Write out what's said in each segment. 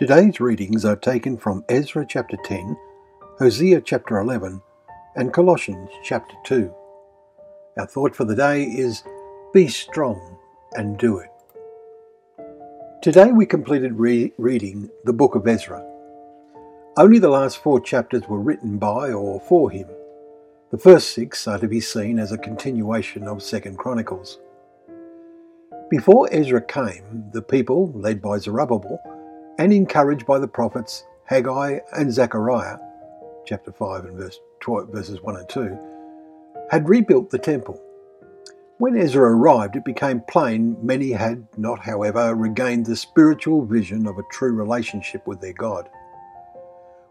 Today's readings are taken from Ezra chapter 10, Hosea chapter 11, and Colossians chapter 2. Our thought for the day is Be strong and do it. Today we completed re- reading the book of Ezra. Only the last four chapters were written by or for him. The first six are to be seen as a continuation of Second Chronicles. Before Ezra came, the people, led by Zerubbabel, and encouraged by the prophets Haggai and Zechariah, chapter 5 and verse 12, verses 1 and 2, had rebuilt the temple. When Ezra arrived, it became plain many had not, however, regained the spiritual vision of a true relationship with their God.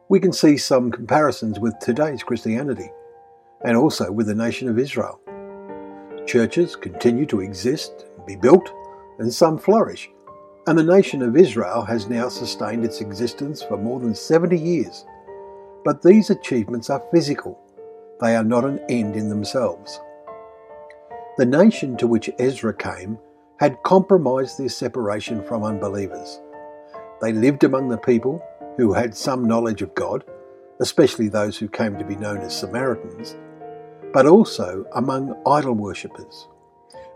We can see some comparisons with today's Christianity and also with the nation of Israel. Churches continue to exist be built, and some flourish, and the nation of Israel has now sustained its existence for more than 70 years. But these achievements are physical, they are not an end in themselves. The nation to which Ezra came had compromised their separation from unbelievers. They lived among the people who had some knowledge of God, especially those who came to be known as Samaritans, but also among idol worshippers.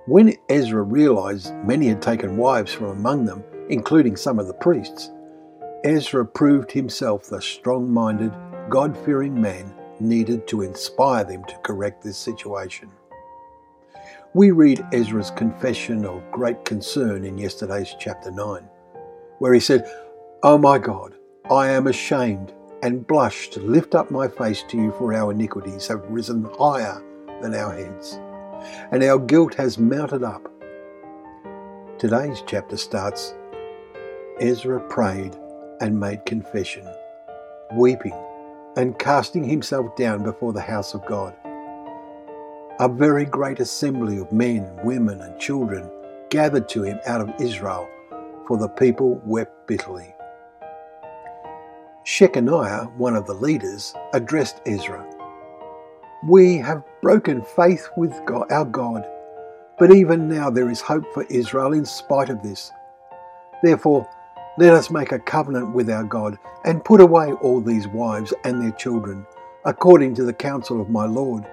When Ezra realized many had taken wives from among them, including some of the priests, Ezra proved himself the strong minded, God fearing man needed to inspire them to correct this situation. We read Ezra's confession of great concern in yesterday's chapter 9, where he said, Oh my God, I am ashamed and blush to lift up my face to you, for our iniquities have risen higher than our heads and our guilt has mounted up. Today's chapter starts Ezra prayed and made confession, weeping and casting himself down before the house of God. A very great assembly of men, women, and children gathered to him out of Israel, for the people wept bitterly. Shechaniah, one of the leaders, addressed Ezra we have broken faith with God, our God, but even now there is hope for Israel in spite of this. Therefore, let us make a covenant with our God and put away all these wives and their children, according to the counsel of my Lord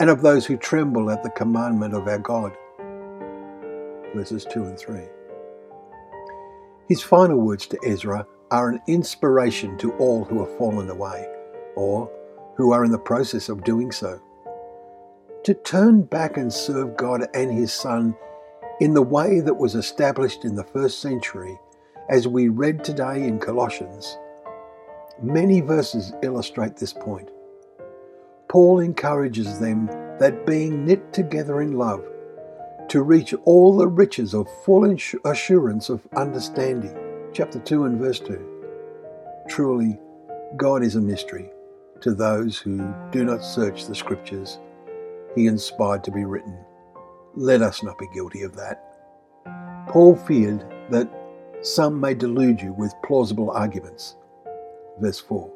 and of those who tremble at the commandment of our God. Verses 2 and 3. His final words to Ezra are an inspiration to all who have fallen away, or who are in the process of doing so. To turn back and serve God and His Son in the way that was established in the first century, as we read today in Colossians. Many verses illustrate this point. Paul encourages them that being knit together in love, to reach all the riches of full assurance of understanding. Chapter 2 and verse 2. Truly, God is a mystery to those who do not search the Scriptures, he inspired to be written. Let us not be guilty of that. Paul feared that some may delude you with plausible arguments. Verse 4.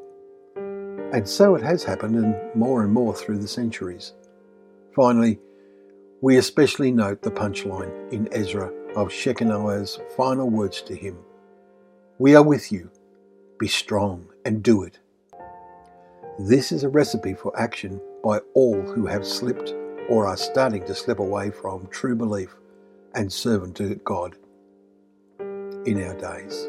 And so it has happened, and more and more through the centuries. Finally, we especially note the punchline in Ezra of Shechaniah's final words to him We are with you. Be strong and do it. This is a recipe for action by all who have slipped or are starting to slip away from true belief and servant to God in our days.